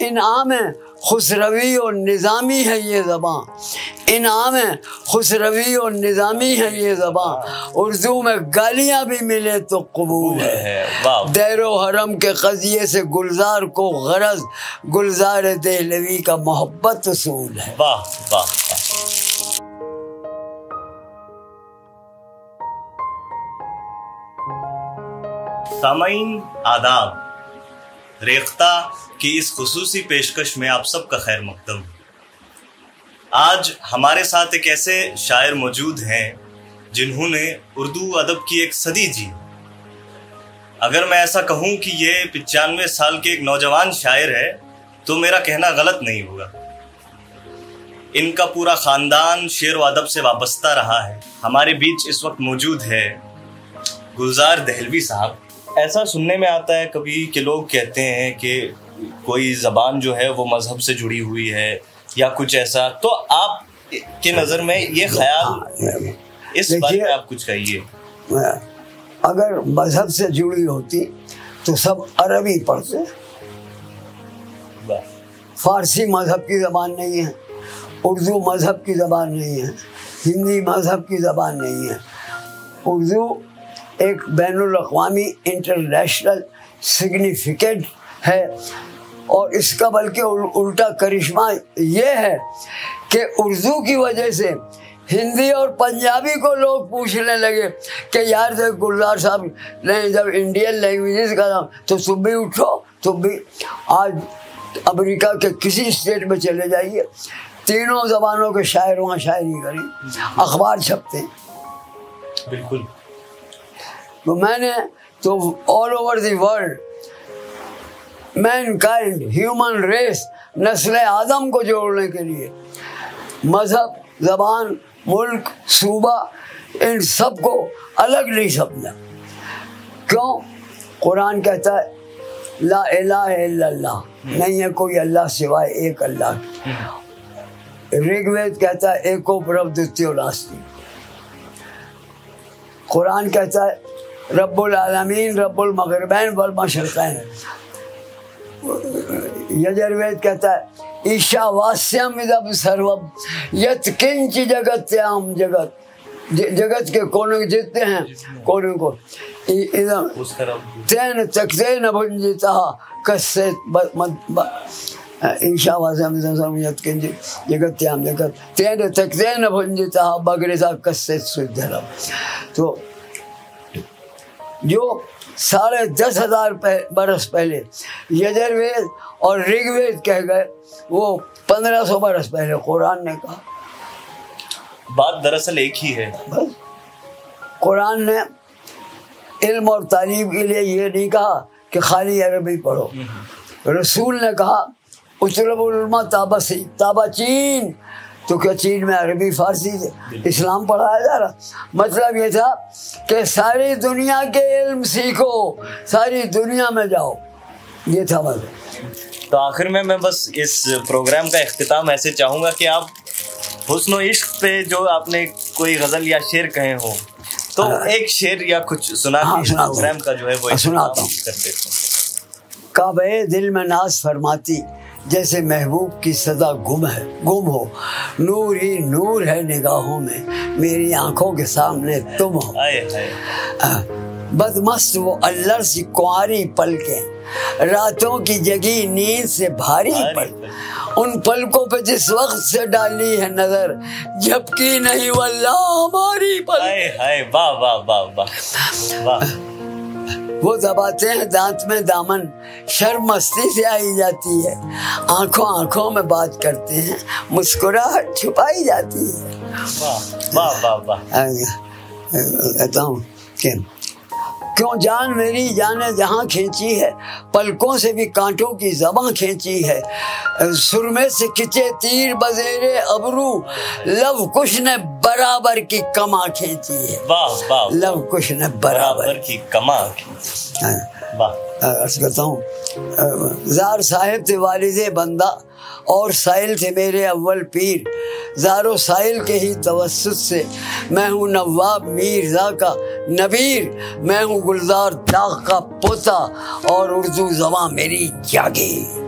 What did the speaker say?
इनाम है खुसरवी और निज़ामी है ये ज़बान। इनाम है खुसरवी और निज़ामी है ये ज़बान। उर्दू में गालियाँ भी मिले तो कबूल है। दैरो हरम के कजिए से गुलजार को गरज गुलजार दहलवी का मोहब्बत असूल है। वाह वाह सामाइन आदाब। रेख्ता की इस खसूसी पेशकश में आप सबका खैर मकदम आज हमारे साथ एक ऐसे शायर मौजूद हैं, जिन्होंने उर्दू अदब की एक सदी जी। अगर मैं ऐसा कहूँ कि ये पचानवे साल के एक नौजवान शायर है तो मेरा कहना गलत नहीं होगा। इनका पूरा खानदान शेर व अदब से वाबस्ता रहा है। हमारे बीच इस वक्त मौजूद है गुलजार दहलवी साहब। ऐसा सुनने में आता है कभी कि लोग कहते हैं कि कोई जबान जो है वो मज़हब से जुड़ी हुई है या कुछ ऐसा। तो आप के नज़र में ये ख्याल हाँ, इस बारे में आप कुछ कहिए। अगर मज़हब से जुड़ी होती तो सब अरबी पढ़ते। फारसी मज़हब की ज़बान नहीं है उर्दू मज़हब की ज़बान नहीं है हिंदी मज़हब की ज़बान नहीं है। उर्दू एक बैन अवी इंटरनेशनल सिग्निफिकेंट है और इसका बल्कि उल्टा करिश्मा ये है कि उर्दू की वजह से हिंदी और पंजाबी को लोग पूछने लगे कि यार देख गुलजार साहब ने जब इंडियन लैंग्वेजेस का नाम तो तुम भी उठो, तुम भी आज अमेरिका के किसी स्टेट में चले जाइए। तीनों जबानों के शायर वहाँ शायरी करें, अखबार छपते बिल्कुल। तो मैंने तो all over the world mankind human race नस्ल आदम को जोड़ने के लिए, मज़हब, ज़बान, मुल्क, सूबा, इन सबको अलग नहीं समझा। क्यों? कुरान कहता है, ला इला नहीं है कोई अल्लाह सिवाय एक अल्लाह। ऋग्वेद कहता है, एको प्रभ द्वितीय नास्ती कुरान कहता है रब्बुल आलमीन, रब्बुल मगरबैन, वल मशरकैन। यजुर्वेद कहता है, ईशा वास्यम इदम सर्वम यत किंच जगत्याम जगत। जगत के कोने जितने हैं, कोने को? इदम तेन तकतेन भुंजिता, कस्से ईशा वास्यम इदम सर्वम यत किंच जगत्याम जगत। तेन तकतेन भुंजिता बगरिता कस्से सुधरम। तो जो साढ़े दस हज़ार बरस पहले यजुर्वेद और ऋग्वेद कह गए वो पंद्रह सौ बरस पहले कुरान ने कहा। बात दरअसल एक ही है। बस। कुरान ने इल्म और तालीम के लिए ये नहीं कहा कि खाली अरबी पढ़ो। हम्म। रसूल ने कहा उचरबुलमा ताबसी ताबाचीन तो क्या चीन में अरबी फारसी इस्लाम पढ़ाया जा रहा? मतलब ये था कि सारी दुनिया के इल्म सीखो सारी दुनिया में जाओ। ये था मतलब तो आखिर में मैं बस इस प्रोग्राम का अख्ताम ऐसे चाहूँगा कि आप हुस्न इश्क पे जो आपने कोई गज़ल या शेर कहे हो तो हाँ। एक शेर या कुछ सुना हाँ, प्रोग्राम का जो है वो सुनाता हूँ। काबे दिल में नाज फरमाती जैसे महबूब की सदा गुम है गुम हो। नूर ही नूर है निगाहों में मेरी आँखों के सामने तुम हो। बदमस्त वो अल्लर सी कुआरी पल के रातों की जगी नींद से भारी पल। उन पलकों पे जिस वक्त से डाली है नज़र जबकि नहीं वल्ला हमारी पल। हाय वाह वाह वाह वाह वाह। वो दबाते हैं दांत में दामन। शर्म मस्ती से आई जाती है। आँखों आँखों में बात करते हैं। मुस्कुराहट छुपाई जाती है। वाह वाह वाह कहता हूँ क्यों जान मेरी जाने जहाँ खींची है? पलकों से भी कांटों की जबा खींची है। सुरमे से खिंचे तीर बजेरे अबरू। लव कुश ने बराबर की कमा खींची है। वाह वाह। लव कुश ने बराबर की कमा हाँ। वाह। करता हूँ। जार साहिब थे वालिद बंदा और साहिल थे मेरे अव्वल पीर। ज़ारो साहिल के ही तवसत से मैं हूँ नवाब मीरजा का नबीर। मैं हूँ गुलजार दाग का पोता और उर्दू जवा मेरी जागी